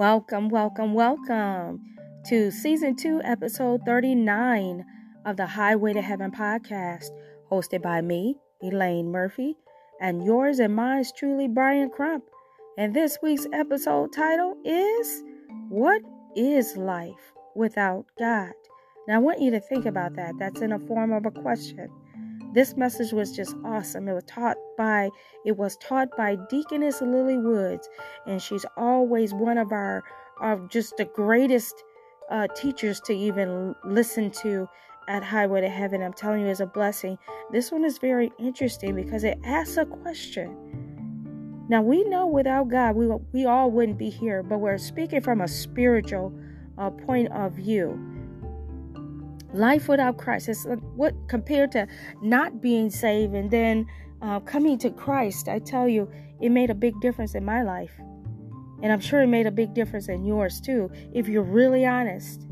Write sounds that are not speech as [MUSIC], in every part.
Welcome, welcome, welcome to season two, episode 39 of the Highway to Heaven podcast, hosted by me, Elaine Murphy, and yours and mine truly, Brian Crump. And this week's episode title is What is Life Without God? Now, I want you to think about that. That's in a form of a question. This message was just awesome. It was taught by it was taught by Deaconess Lily Woods, and she's always one of our of just the greatest uh, teachers to even listen to at Highway to Heaven. I'm telling you, is a blessing. This one is very interesting because it asks a question. Now we know without God, we we all wouldn't be here, but we're speaking from a spiritual uh, point of view. Life without Christ is what compared to not being saved and then uh, coming to Christ. I tell you, it made a big difference in my life, and I'm sure it made a big difference in yours too, if you're really honest.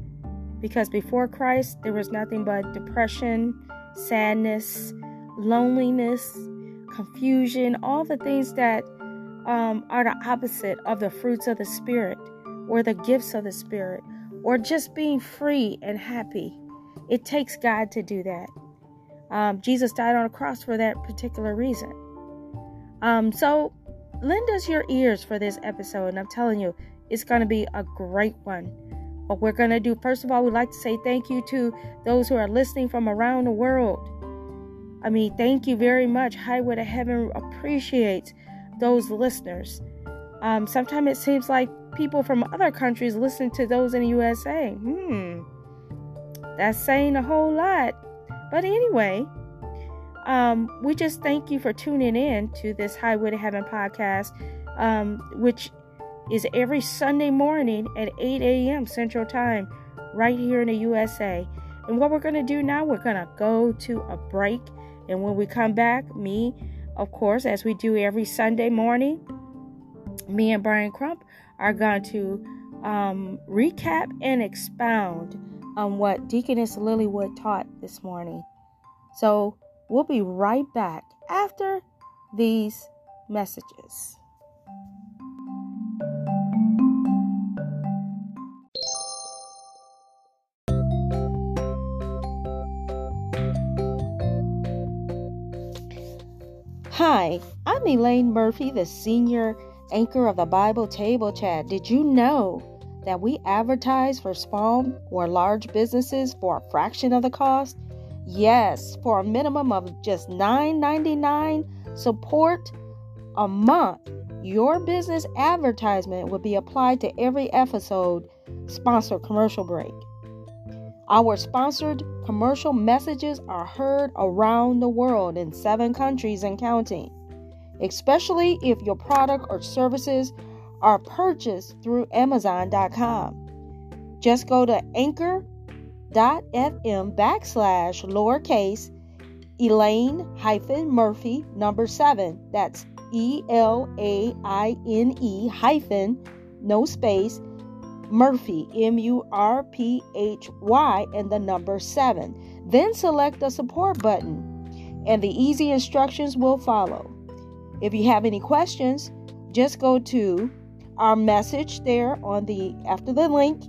Because before Christ, there was nothing but depression, sadness, loneliness, confusion, all the things that um, are the opposite of the fruits of the Spirit or the gifts of the Spirit or just being free and happy. It takes God to do that. Um, Jesus died on a cross for that particular reason. Um, so, lend us your ears for this episode, and I'm telling you, it's going to be a great one. What we're going to do, first of all, we'd like to say thank you to those who are listening from around the world. I mean, thank you very much. Highway to Heaven appreciates those listeners. Um, sometimes it seems like people from other countries listen to those in the USA. Hmm. That's saying a whole lot. But anyway, um, we just thank you for tuning in to this Highway to Heaven podcast, um, which is every Sunday morning at 8 a.m. Central Time, right here in the USA. And what we're going to do now, we're going to go to a break. And when we come back, me, of course, as we do every Sunday morning, me and Brian Crump are going to um, recap and expound on what Deaconess Lilywood taught this morning. So we'll be right back after these messages. Hi, I'm Elaine Murphy, the senior anchor of the Bible Table Chat. Did you know that we advertise for small or large businesses for a fraction of the cost? Yes, for a minimum of just $9.99 support a month. Your business advertisement will be applied to every episode sponsored commercial break. Our sponsored commercial messages are heard around the world in seven countries and counting, especially if your product or services are purchased through Amazon.com. Just go to anchor.fm backslash lowercase Elaine hyphen Murphy number seven. That's E L A I N E hyphen no space Murphy M U R P H Y and the number seven. Then select the support button and the easy instructions will follow. If you have any questions, just go to our message there on the after the link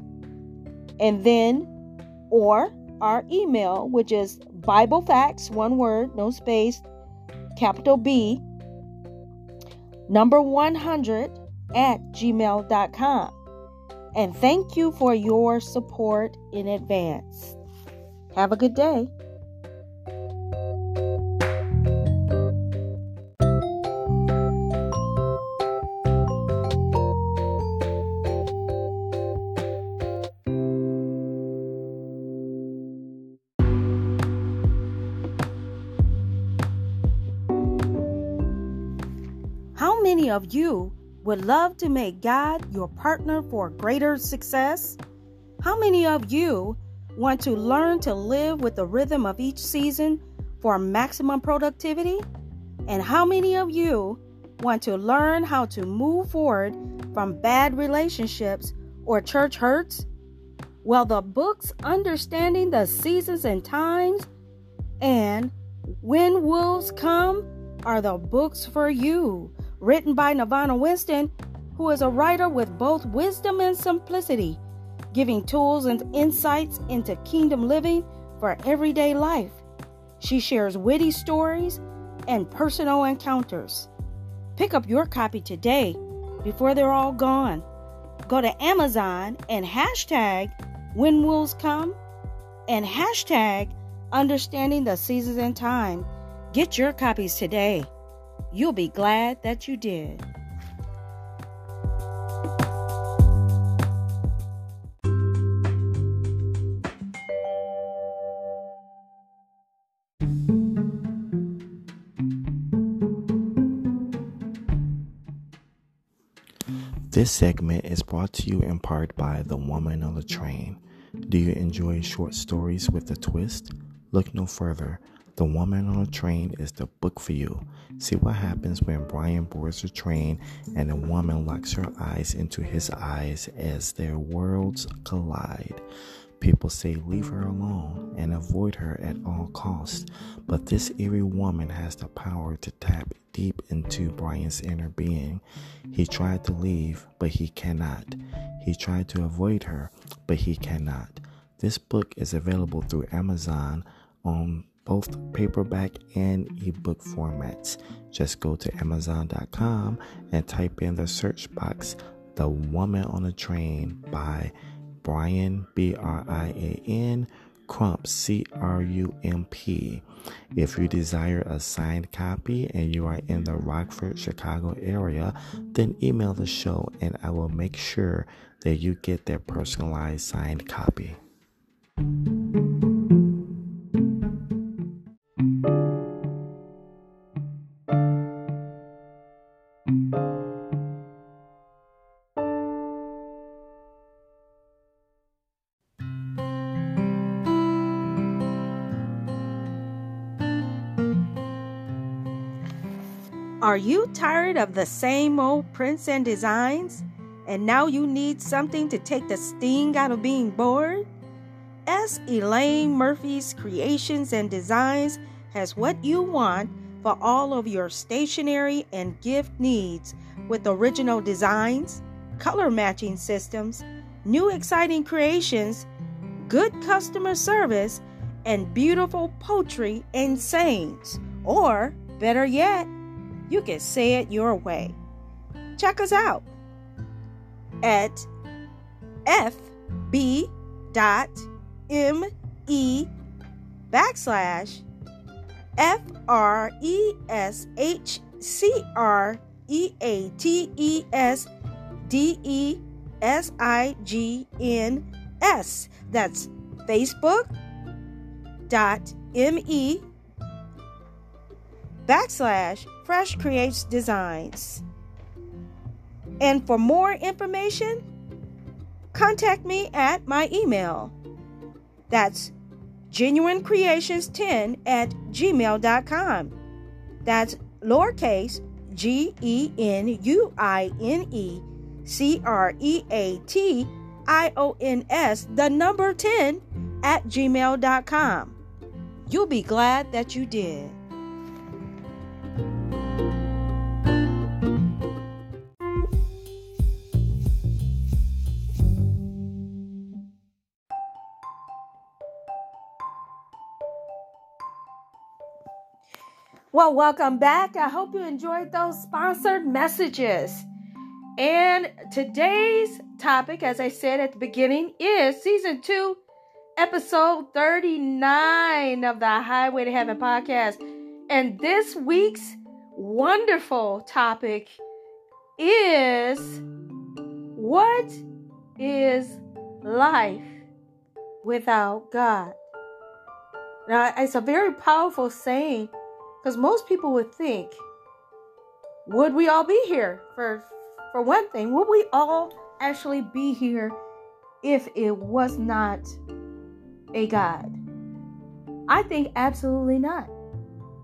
and then or our email which is bible facts one word no space capital b number 100 at gmail.com and thank you for your support in advance. Have a good day of you would love to make God your partner for greater success? How many of you want to learn to live with the rhythm of each season for maximum productivity? And how many of you want to learn how to move forward from bad relationships or church hurts? Well, the books Understanding the Seasons and Times and When Wolves Come are the books for you written by Nirvana Winston, who is a writer with both wisdom and simplicity, giving tools and insights into kingdom living for everyday life. She shares witty stories and personal encounters. Pick up your copy today before they're all gone. Go to Amazon and hashtag when wolves come and hashtag understanding the seasons and time. Get your copies today. You'll be glad that you did. This segment is brought to you in part by The Woman on the Train. Do you enjoy short stories with a twist? Look no further. The Woman on the Train is the book for you. See what happens when Brian boards the train and a woman locks her eyes into his eyes as their worlds collide. People say leave her alone and avoid her at all costs, but this eerie woman has the power to tap deep into Brian's inner being. He tried to leave, but he cannot. He tried to avoid her, but he cannot. This book is available through Amazon on both paperback and ebook formats. Just go to Amazon.com and type in the search box The Woman on a Train by Brian, B R I A N, Crump, C R U M P. If you desire a signed copy and you are in the Rockford, Chicago area, then email the show and I will make sure that you get their personalized signed copy. Tired of the same old prints and designs? And now you need something to take the sting out of being bored? S. Elaine Murphy's Creations and Designs has what you want for all of your stationery and gift needs with original designs, color matching systems, new exciting creations, good customer service, and beautiful poetry and sayings. Or, better yet, you can say it your way. Check us out at fb.me backslash F R E S H C R E A T E S D E S I G N S. That's Facebook dot me backslash Fresh Creates Designs. And for more information, contact me at my email. That's genuinecreations10 at gmail.com. That's lowercase g e n u i n e c r e a t i o n s, the number 10 at gmail.com. You'll be glad that you did. Well, welcome back. I hope you enjoyed those sponsored messages. And today's topic, as I said at the beginning, is season two, episode 39 of the Highway to Heaven podcast. And this week's wonderful topic is what is life without God? Now, it's a very powerful saying because most people would think, would we all be here? For for one thing, would we all actually be here if it was not a God? I think absolutely not.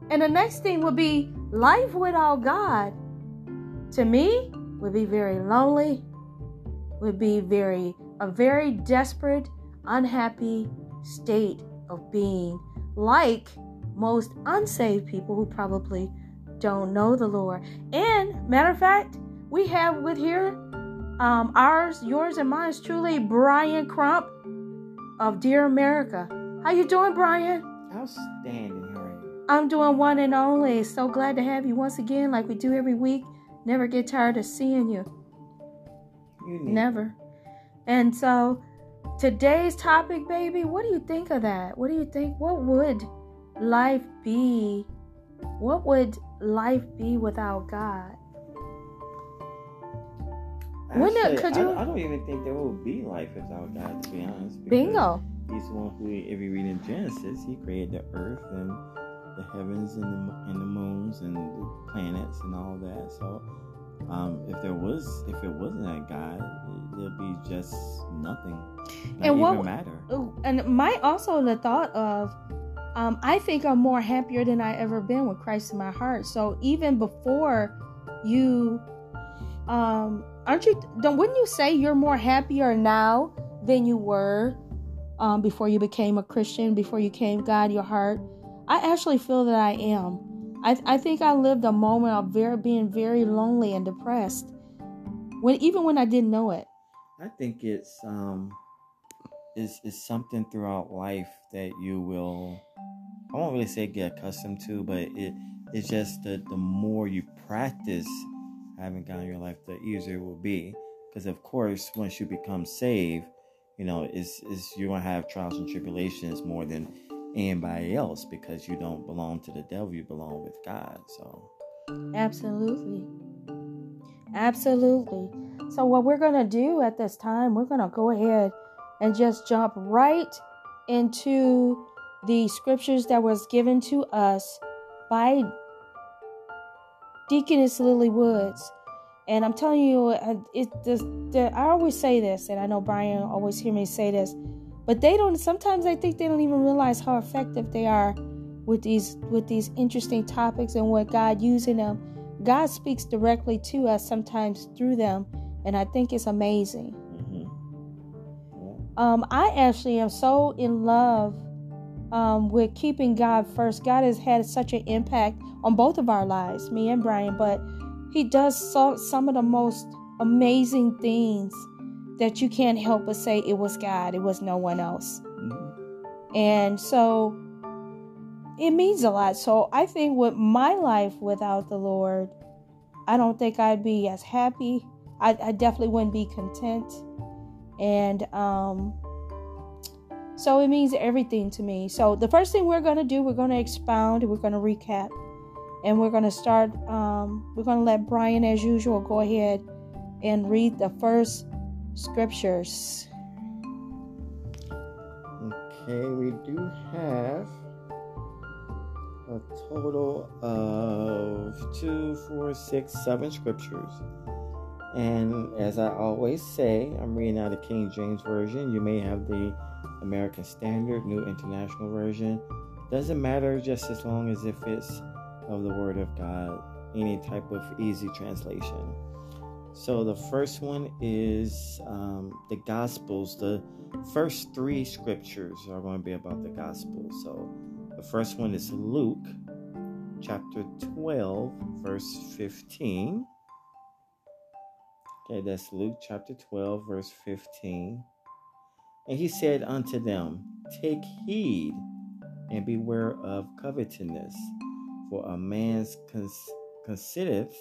And the next thing would be life without God. To me, would be very lonely, would be very a very desperate, unhappy state of being, like most unsaved people who probably don't know the Lord. And matter of fact, we have with here Um, ours, yours, and mine is truly Brian Crump of Dear America. How you doing, Brian? Outstanding, how are you? I'm doing one and only. So glad to have you once again, like we do every week. Never get tired of seeing you. You Never. And so today's topic, baby, what do you think of that? What do you think? What would life be? What would life be without God? Wouldn't it- Actually, could you- don't- I don't even think there would be life without God, to be honest. Bingo. He's the one who, if you read in Genesis, he created the earth and the heavens and the, and the moons and the planets and all that. So, um, if there was, if it wasn't a God, it, it'd be just nothing. Not And what- even matter. And my also the thought of um, I think I'm more happier than I ever been with Christ in my heart. So even before you um aren't you don't wouldn't you say you're more happier now than you were um before you became a Christian, before you came God your heart? I actually feel that I am. I, I think I lived a moment of very being very lonely and depressed. When even when I didn't know it. I think it's um it's, it's something throughout life that you will I won't really say get accustomed to, but it it's just that the more you practice having God in your life, the easier it will be. Because of course, once you become saved, you know, it's, it's you're gonna have trials and tribulations more than anybody else because you don't belong to the devil, you belong with God. So Absolutely. Absolutely. So, what we're to do at this time, we're to go ahead and just jump right into the scriptures that was given to us by Deaconess Lily Woods. And I'm telling you, uh, it the, the, I always say this, and I know Brian always hear me say this, but they don't. Sometimes I think they don't even realize how effective they are with these with these interesting topics and what God using them. God speaks directly to us sometimes through them, and I think it's amazing. Um, I actually am so in love um, with keeping God first. God has had such an impact on both of our lives, me and Brian, but He does so, some of the most amazing things that you can't help but say it was God, it was no one else. Mhm. And so it means a lot. So I think with my life without the Lord, I don't think I'd be as happy. I, I definitely wouldn't be content. And um, so it means everything to me. So the first thing we're going to do, we're going to expound, we're going to recap, and we're going to start. Um, we're going to let Brian, as usual, go ahead and read the first scriptures. Okay, we do have a total of two, four, six, seven scriptures. And as I always say, I'm reading out the King James Version. You may have the American Standard, New International Version. Doesn't matter just as long as if it's of the Word of God, any type of easy translation. So the first one is um, the Gospels. The first three scriptures are going to be about the Gospels. So the first one is Luke chapter 12, verse 15. Okay, that's Luke chapter 12, verse 15. And he said unto them, Take heed and beware of covetousness, for a man's cons- considereth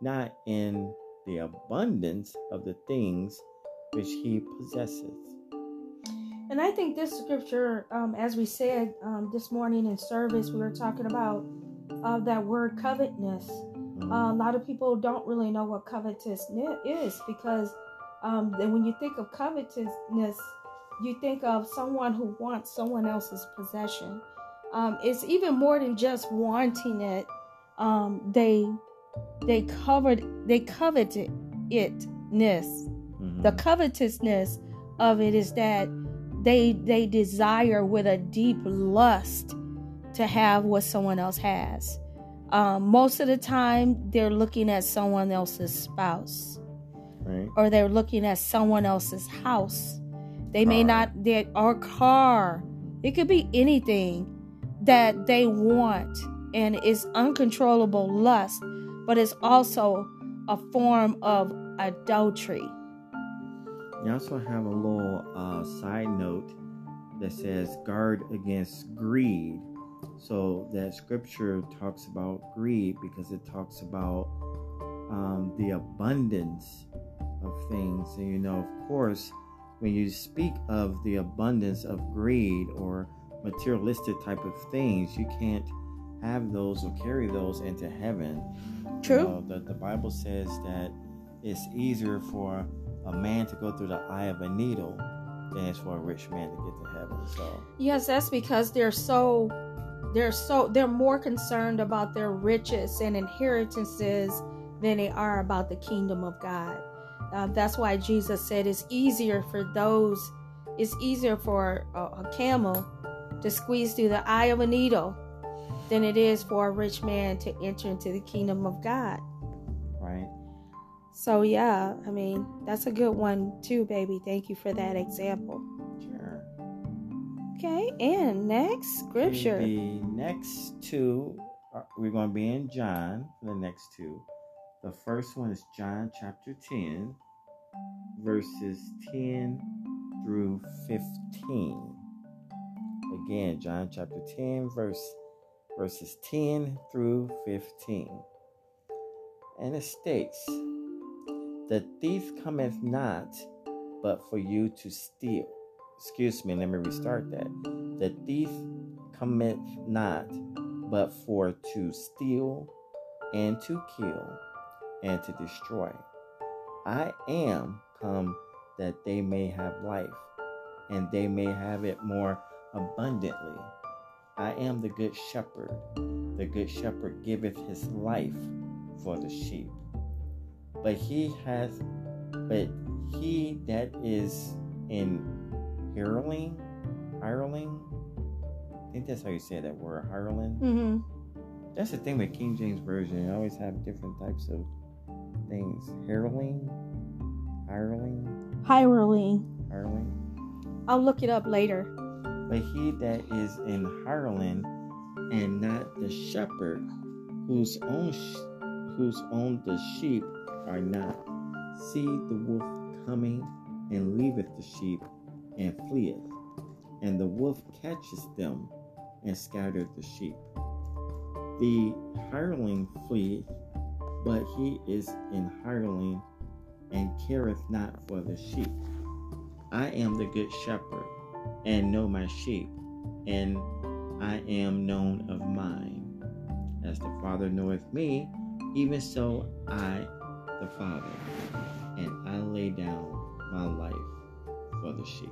not in the abundance of the things which he possesseth. And I think this scripture, um, as we said um, this morning in service, we were talking about uh, that word covetousness. Uh, a lot of people don't really know what covetousness is because um, then when you think of covetousness, you think of someone who wants someone else's possession. Um, it's even more than just wanting it. Um, they they covered they coveted itness. Mhm. The covetousness of it is that they they desire with a deep lust to have what someone else has. Um, most of the time, they're looking at someone else's spouse right? or they're looking at someone else's house. They may not, their or car. It could be anything that they want, and it's uncontrollable lust, but it's also a form of adultery. You also have a little uh, side note that says guard against greed. So that scripture talks about greed because it talks about um, the abundance of things. And you know, of course, when you speak of the abundance of greed or materialistic type of things, you can't have those or carry those into heaven. True. You know, the, the Bible says that it's easier for a man to go through the eye of a needle than it's for a rich man to get to heaven. So yes, that's because they're so they're so they're more concerned about their riches and inheritances than they are about the kingdom of God. Uh, that's why Jesus said it's easier for those, it's easier for a, a camel to squeeze through the eye of a needle than it is for a rich man to enter into the kingdom of God. Right. So, yeah, I mean, that's a good one too, baby. Thank you for that example. Okay, and next scripture. The next two, we're going to be in John, the next two. The first one is John chapter 10, verses 10 through 15. Again, John chapter 10, verse verses 10 through 15. And it states, The thief cometh not, but for you to steal. Excuse me, let me restart that. The thief cometh not, but for to steal and to kill and to destroy. I am come that they may have life, and they may have it more abundantly. I am the good shepherd. The good shepherd giveth his life for the sheep. But he hath, but he that is in hireling, hireling, I think that's how you say that word, hireling. Mm-hmm. That's the thing with King James Version. You always have different types of things. Hireling, hireling, hireling, hireling. I'll look it up later. But he that is in hireling and not the shepherd, whose own sh- whose own the sheep are not, see the wolf coming and leaveth the sheep and fleeth, and the wolf catches them and scattereth the sheep. The hireling fleeth, but he is in hireling and careth not for the sheep. I am the good shepherd and know my sheep, and I am known of mine. As the Father knoweth me, even so I, the Father, and I lay down my life for the sheep.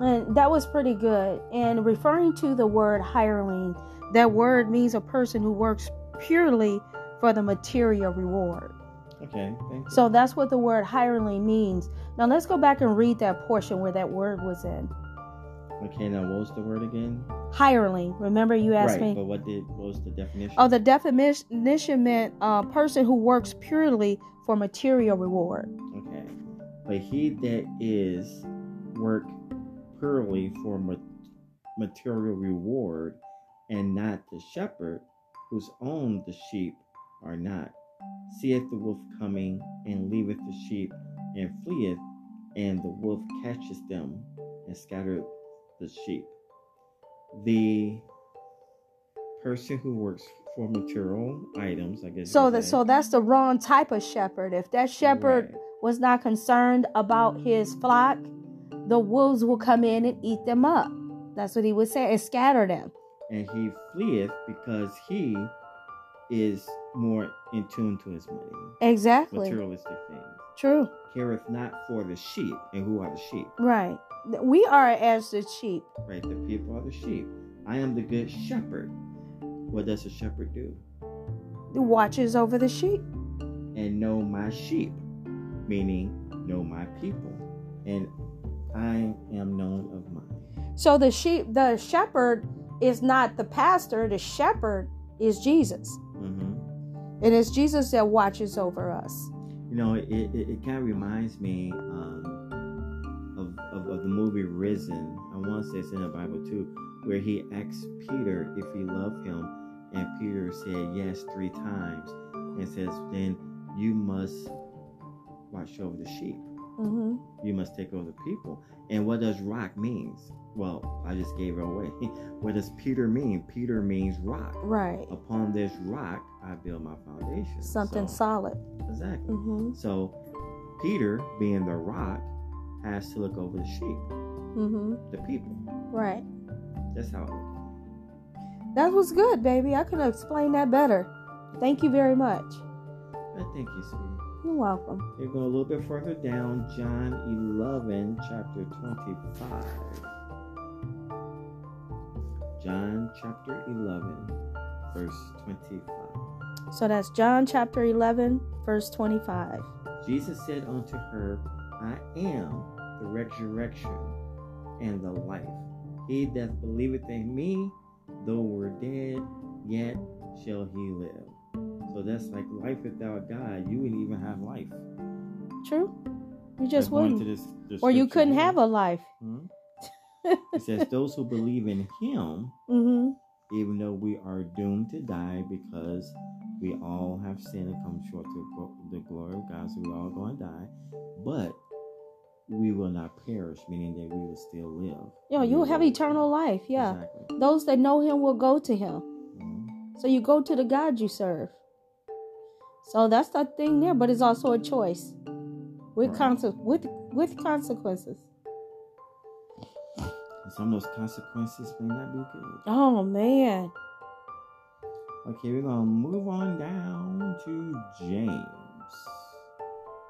And that was pretty good. And referring to the word hireling, that word means a person who works purely for the material reward. Okay. So that's what the word hireling means. Now let's go back and read that portion where that word was in. Okay, now what was the word again? Hireling. Remember you asked right, me. But what did what was the definition? Oh, the definition meant a uh, person who works purely for material reward. Okay, but he that is work purely for material reward, and not the shepherd, whose own the sheep are not, seeth the wolf coming and leaveth the sheep and fleeth, and the wolf catches them and scattereth the sheep. The person who works for material items, I guess. So that so that's the wrong type of shepherd. If that shepherd right. Was not concerned about his flock, the wolves will come in and eat them up. That's what he would say and scatter them. And he fleeth because he is more in tune to his money. Exactly. Materialistic things. True. Careth not for the sheep. And who are the sheep? Right. We are as the sheep. Right. The people are the sheep. I am the good shepherd. What does a shepherd do? He watches over the sheep. And know my sheep, meaning know my people. And I am known of mine. So the sheep, the shepherd is not the pastor, the shepherd is Jesus. Mm-hmm. And it's Jesus that watches over us. You know, it, it, it kind of reminds me um, of, of, of, the movie Risen. I want to say it's in the Bible too, where he asks Peter if he loved him, and Peter said yes three times, and says, Then you must watch over the sheep. Mm-hmm. You must take over the people. And what does rock means? Well, I just gave it away. [LAUGHS] what does Peter mean? Peter means rock. Right. Upon this rock, I build my foundation. Something So- solid. Exactly. Mm-hmm. So Peter, being the rock, has to look over the sheep, Mm-hmm. the people. Right. That's how it. That was good, baby. I could have explained that better. Thank you very much. Thank you, sweetie. You're welcome. We're going a little bit further down, John 11, chapter 25. John chapter 11, verse 25. So that's John chapter 11, verse 25. Jesus said unto her, I am the resurrection and the life. He that believeth in me, though we're dead, yet shall he live. So that's like life without God. You wouldn't even have life. True? You just According wouldn't. to this- Or you couldn't here. have a life. Hmm? [LAUGHS] It says, Those who believe in him, Mm-hmm. even though we are doomed to die because we all have sinned and come short to the glory of God, so we all going to die, but we will not perish, meaning that we will still live. Yeah, you'll have will- eternal life. Yeah. Exactly. Those that know him will go to him. Mhm. So you go to the God you serve. So that's the thing there, but it's also a choice with conse- with with consequences. And some of those consequences may not be good. Oh man. Okay, we're going to move on down to James.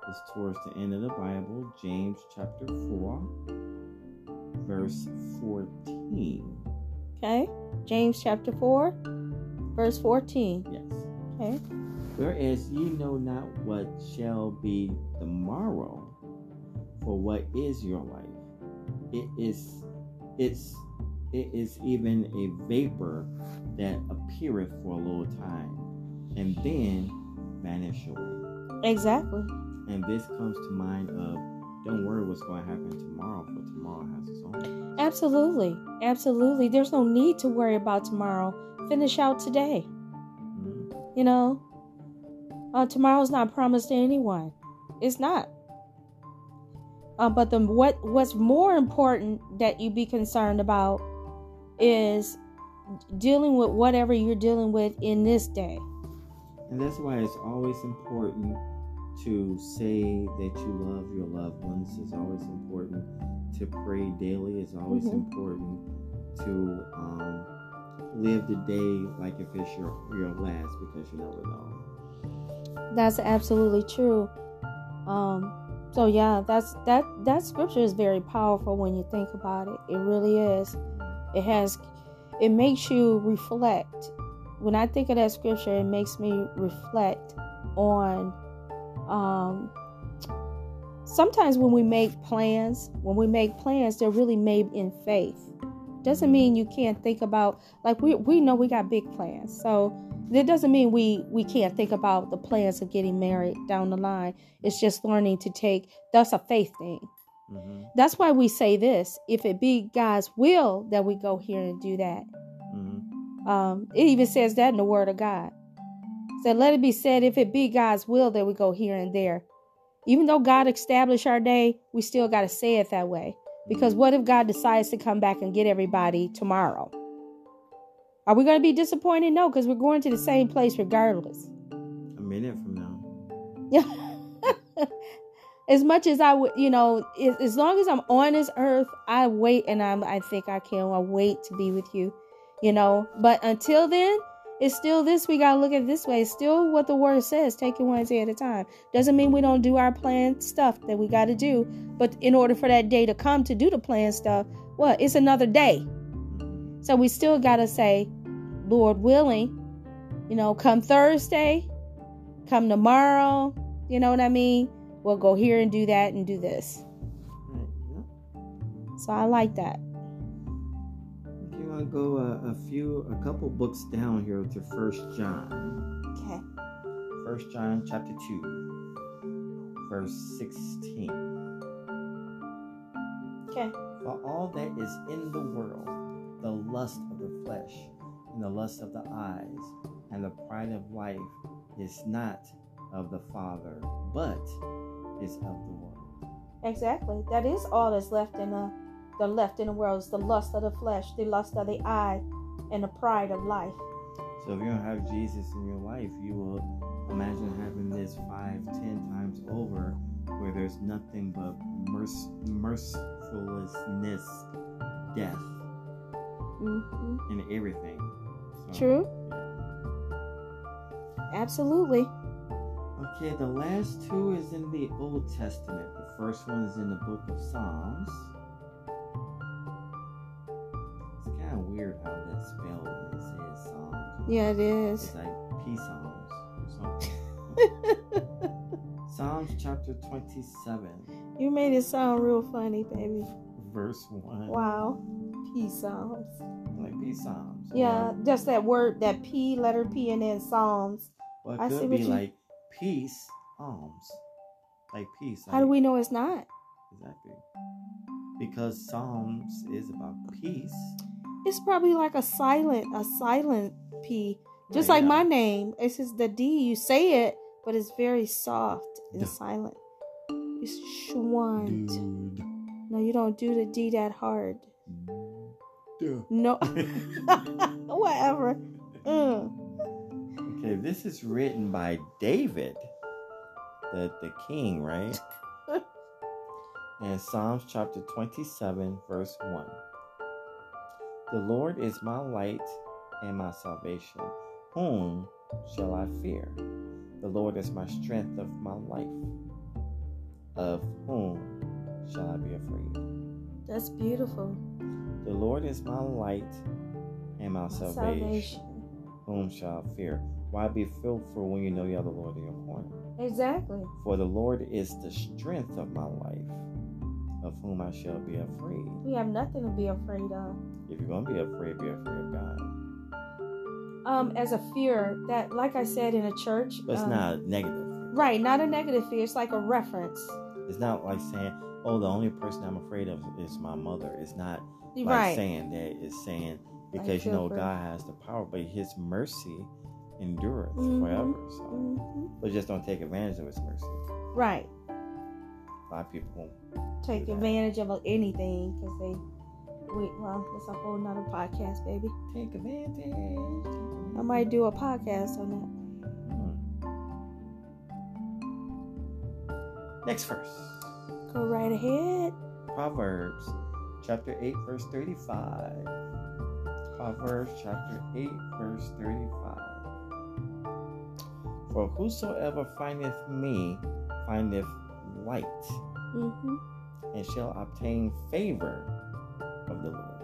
It's towards the end of the Bible, James chapter 4, verse 14. Okay. James chapter 4, verse 14. Yes. Okay. Whereas ye know not what shall be the morrow, for what is your life? It is it's it is even a vapor that appeareth for a little time, and then vanish away. Exactly. And this comes to mind of don't worry what's going to happen tomorrow, for tomorrow has its own. Absolutely. Absolutely. There's no need to worry about tomorrow. Finish out today. Mhm. You know, uh, tomorrow's not promised to anyone. It's not. Uh, but the what what's more important that you be concerned about is dealing with whatever you're dealing with in this day. And that's why it's always important to say that you love your loved ones. It's always important to pray daily. It's always Mhm. important to um, live the day like if it's your, your last because you never know. That's absolutely true. Um, so yeah, that's that that scripture is very powerful when you think about it. It really is. It has it makes you reflect. When I think of that scripture, it makes me reflect on um sometimes when we make plans, when we make plans, they're really made in faith. Doesn't mean you can't think about like we we know we got big plans. So that doesn't mean we we can't think about the plans of getting married down the line. It's just learning to take that's a faith thing. Mm-hmm. That's why we say this. If it be God's will that we go here and do that. Mm-hmm. Um, it even says that in the Word of God. So let it be said, if it be God's will that we go here and there. Even though God established our day, we still got to say it that way. Because what if God decides to come back and get everybody tomorrow? Are we going to be disappointed? No, because we're going to the same place regardless. A minute from now. Yeah. [LAUGHS] as much as I would, you know, as, as long as I'm on this earth, I wait and I'm, I think I can. I wait to be with you, you know. But until then, it's still this. We got to look at it this way. It's still what the word says. Take it one day at a time. Doesn't mean we don't do our planned stuff that we got to do. But in order for that day to come to do the planned stuff, well, it's another day. So we still got to say, Lord willing, you know, come Thursday, come tomorrow, you know what I mean? We'll go here and do that and do this. So I like that. Okay, I'll go a, a few, a couple books down here to First John. Okay. First John chapter 2, verse 16. Okay. For all that is in the world, the lust of the flesh, and the lust of the eyes, and the pride of life is not of the Father, but is of the world. Exactly. That is all that's left in the the left in the world is the lust of the flesh, the lust of the eye, and the pride of life. So if you don't have Jesus in your life, you will imagine having this five, ten times over, where there's nothing but merc- mercifulness, death, hmm and everything. So, True. Absolutely. Okay, the last two is in the Old Testament. The first one is in the book of Psalms. It's kind of weird how that's spelled it says Psalms. Yeah, it is. It's like P Psalms or something. [LAUGHS] Psalms chapter 27, You made it sound real funny, baby. verse 1. Wow. P Psalms. Like P Psalms. Yeah, just that word, that P, letter P, and then Psalms. Well, I see could what be you- like peace, alms. Like peace. How do we know it's not? Exactly. Because Psalms is about peace. It's probably like a silent, a silent P. Just Right, like yeah. my name. It's just the D. You say it, but it's very soft and Duh. silent. It's Schwant. Dude. No, you don't do the D that hard. Dude. No. [LAUGHS] Whatever. Mm. Okay, this is written by David, the, the king, right? [LAUGHS] and Psalms chapter 27, verse 1. The Lord is my light and my salvation. Whom shall I fear? The Lord is my strength of my life. Of whom shall I be afraid? That's beautiful. The Lord is my light and my salvation. Whom shall I fear? Why be fearful when you know you have the Lord in your corner? Exactly. For the Lord is the strength of my life, of whom I shall be afraid. We have nothing to be afraid of. If you're going to be afraid, be afraid of God. Um, as a fear that, like I said in a church, But it's um, not a negative fear. right. Not a negative fear. It's like a reference. It's not like saying, oh, the only person I'm afraid of is my mother. It's not like right. saying that. It's saying, because you know God has the power, but his mercy endureth Mhm. forever. So, hmm but just don't take advantage of his mercy. Right. A lot of people Take Do that. advantage of anything because they. Wait, well, it's a whole nother podcast, baby. take advantage. I might do a podcast on that. Next verse. Go right ahead. Proverbs chapter 8, verse 35. Proverbs chapter 8, verse 35. For whosoever findeth me findeth light, hmm and shall obtain favor of the Lord.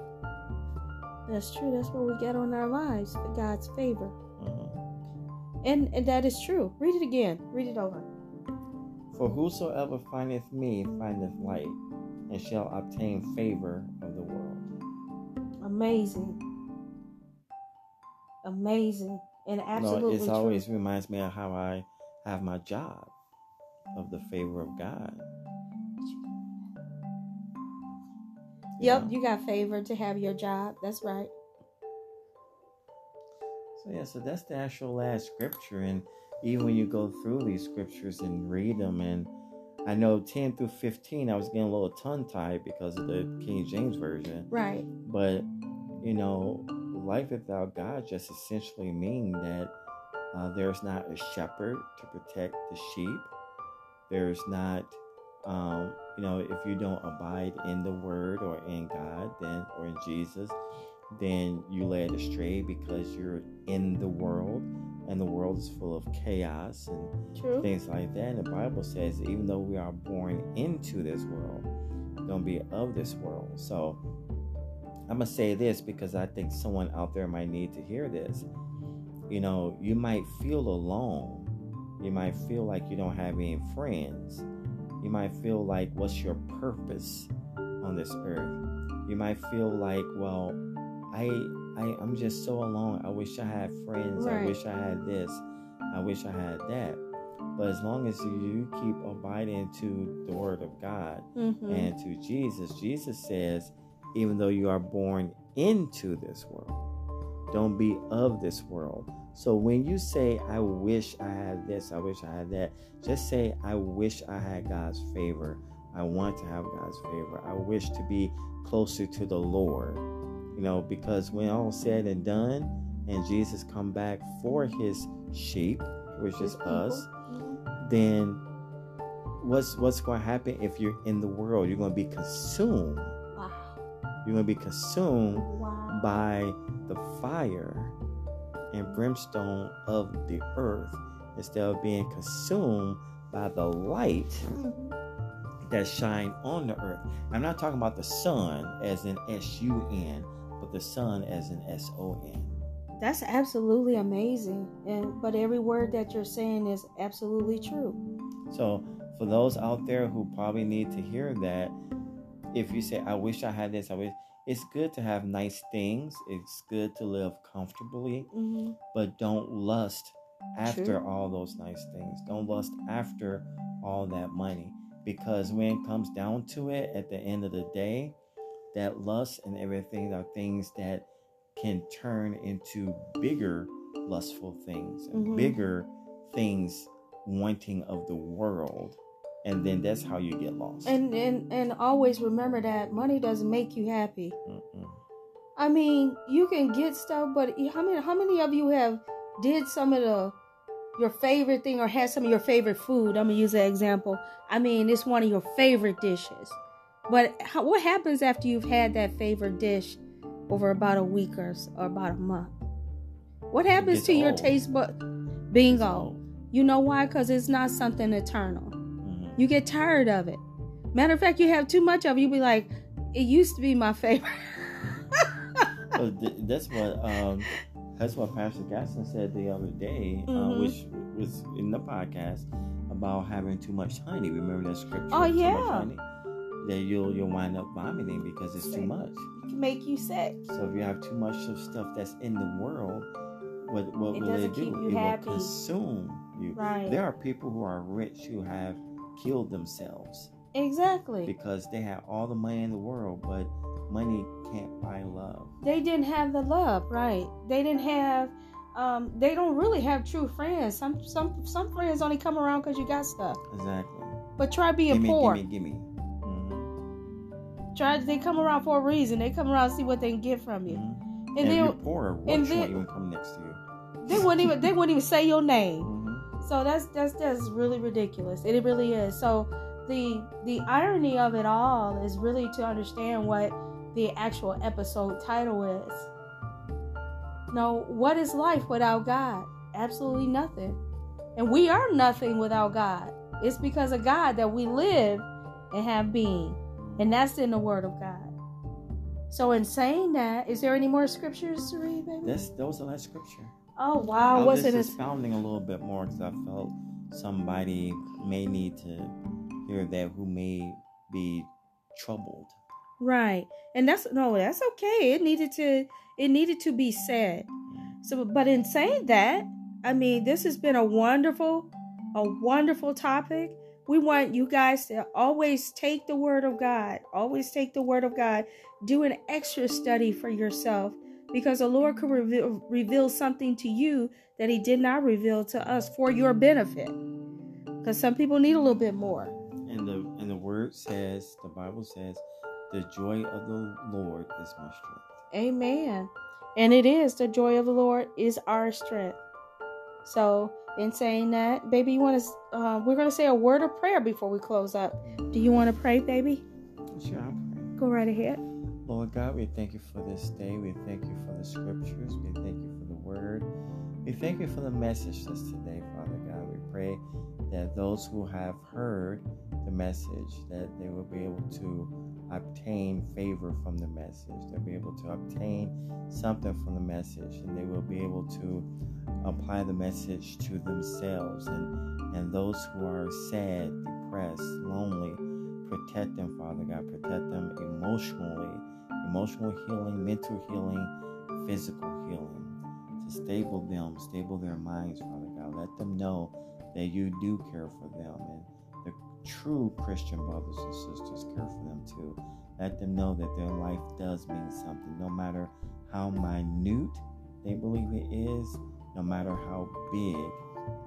That's true. That's what we get on our lives God's favor. Mhm. And, and that is true. Read it again. Read it over. For whosoever findeth me findeth light, and shall obtain favor of the world. Amazing. Amazing. And No, absolutely it true. always reminds me of how I have my job, of the favor of God. Yep, know? you got favor to have your job. That's right. So yeah, so that's the actual last scripture, and even when you go through these scriptures and read them, and I know ten through fifteen, I was getting a little tongue tied because of the King James version, Right. but you know, life without God just essentially mean that uh, there's not a shepherd to protect the sheep. There's not, um, you know, if you don't abide in the Word or in God, then or in Jesus, then you led astray because you're in the world, and the world is full of chaos and True. things like that. And the Bible says, even though we are born into this world, don't be of this world. So I'm gonna say this because I think someone out there might need to hear this. You know, you might feel alone. You might feel like you don't have any friends. You might feel like, what's your purpose on this earth? You might feel like, well, I, I, I'm just so alone. I wish I had friends. I wish I had this. I wish I had that. But as long as you keep abiding to the Word of God Mm-hmm. and to Jesus, Jesus says, even though you are born into this world, don't be of this world. So when you say, I wish I had this, I wish I had that, just say, I wish I had God's favor. I want to have God's favor. I wish to be closer to the Lord. You know, because when all said and done, and Jesus come back for his sheep, which is us, then what's what's going to happen if you're in the world? You're going to be consumed. Wow. You're going to be consumed wow. by the fire and brimstone of the earth instead of being consumed by the light mm-hmm. that shine on the earth. I'm not talking about the sun as in S U N, the sun as an S O N. That's absolutely amazing. And but every word that you're saying is absolutely true. So for those out there who probably need to hear that, if you say, I wish I had this, I wish it's good to have nice things. It's good to live comfortably, mm-hmm. but don't lust after True. all those nice things. Don't lust after all that money. Because when it comes down to it, at the end of the day, that lust and everything are things that can turn into bigger lustful things and mm-hmm. bigger things wanting of the world. And then that's how you get lost. And and and always remember that money doesn't make you happy. Mm-mm. i mean you can get stuff but how many how many of you have did some of the your favorite thing or had some of your favorite food? I'm gonna use that example. I mean it's one of your favorite dishes but how, what happens after you've had that favorite dish over about a week or, or about a month. What happens to old. your taste bud? Bingo. You know why? Because it's not something eternal. Mm-hmm. You get tired of it. Matter of fact, you have too much of it. You be like, it used to be my favorite. [LAUGHS] well, th- that's what um, that's what Pastor Gaston said the other day, uh, mm-hmm. uh, which was in the podcast about having too much honey. Remember that scripture? Oh yeah. That you'll you'll wind up vomiting because it's too much It can make you sick. So if you have too much of stuff that's in the world, what what it will it do? it happy. will consume you. Right. There are people who are rich who have killed themselves. Exactly. Because they have all the money in the world, but money can't buy love. They didn't have the love, right? They didn't have um, they don't really have true friends. Some some some friends only come around because you got stuff. Exactly. But try being gimme, poor. Gimme, gimme. They come around for a reason. They come around to see what they can get from you. Mm-hmm. And, then poor, and then, even come next to you. They wouldn't even they wouldn't even say your name. Mm-hmm. So that's that's that's really ridiculous. It really is. So the the irony of it all is really to understand what the actual episode title is. No, what is life without God? Absolutely nothing. And we are nothing without God. It's because of God that we live and have being. And that's in the Word of God. So, in saying that, is there any more scriptures to read, baby? This, that was the last scripture. Oh, wow. was it expounding a little bit more because I felt somebody may need to hear that who may be troubled. Right. And that's no, that's okay. It needed to it needed to be said. Mm. So but in saying that, I mean, this has been a wonderful a wonderful topic we want you guys to always take the word of God, always take the word of God, do an extra study for yourself because the Lord could reveal, reveal something to you that He did not reveal to us for your benefit. Because some people need a little bit more. And the and the word says, the Bible says, the joy of the Lord is my strength. Amen. And it is the joy of the Lord is our strength. So in saying that, baby, you want to? Uh, we're going to say a word of prayer before we close up. Do you want to pray, baby? Sure, I'll pray. Go right ahead. Lord God, we thank you for this day. We thank you for the scriptures. We thank you for the word. We thank you for the message that's today, Father God. We pray that those who have heard the message, that they will be able to obtain favor from the message. They'll be able to obtain something from the message, and they will be able to apply the message to themselves and, and those who are sad, depressed, lonely. Protect them, Father God. Protect them emotionally, emotional healing, mental healing, physical healing. To stable them, stable their minds, Father God. Let them know that you do care for them and true Christian brothers and sisters care for them too. Let them know that their life does mean something, no matter how minute they believe it is, no matter how big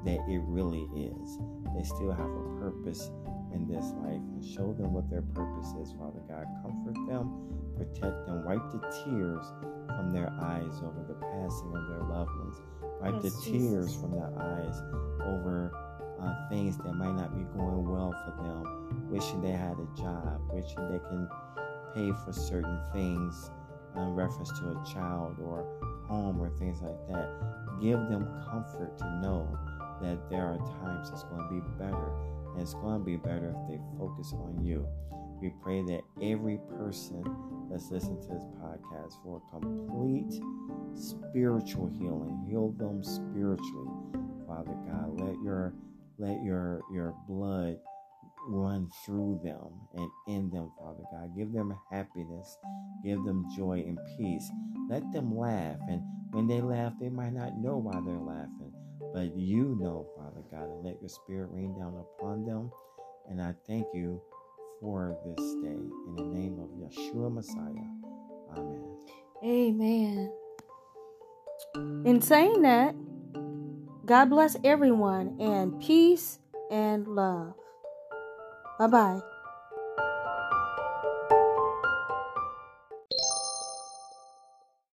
that it really is. They still have a purpose in this life and show them what their purpose is, Father God. Comfort them, protect them, wipe the tears from their eyes over the passing of their loved ones. Wipe yes, the tears from their eyes over uh, things that might not be going well for them, wishing they had a job, wishing they can pay for certain things in reference to a child or home or things like that. Give them comfort to know that there are times it's going to be better. And it's going to be better if they focus on you. We pray that every person that's listening to this podcast for complete spiritual healing, heal them spiritually, Father God. Let your let your your blood run through them and in them, Father God. Give them happiness, give them joy and peace. Let them laugh. And when they laugh, they might not know why they're laughing, but you know, Father God, and let your spirit rain down upon them. And I thank you for this day. In the name of Yeshua Messiah. Amen. Amen. In saying that, God bless everyone and peace and love. Bye bye.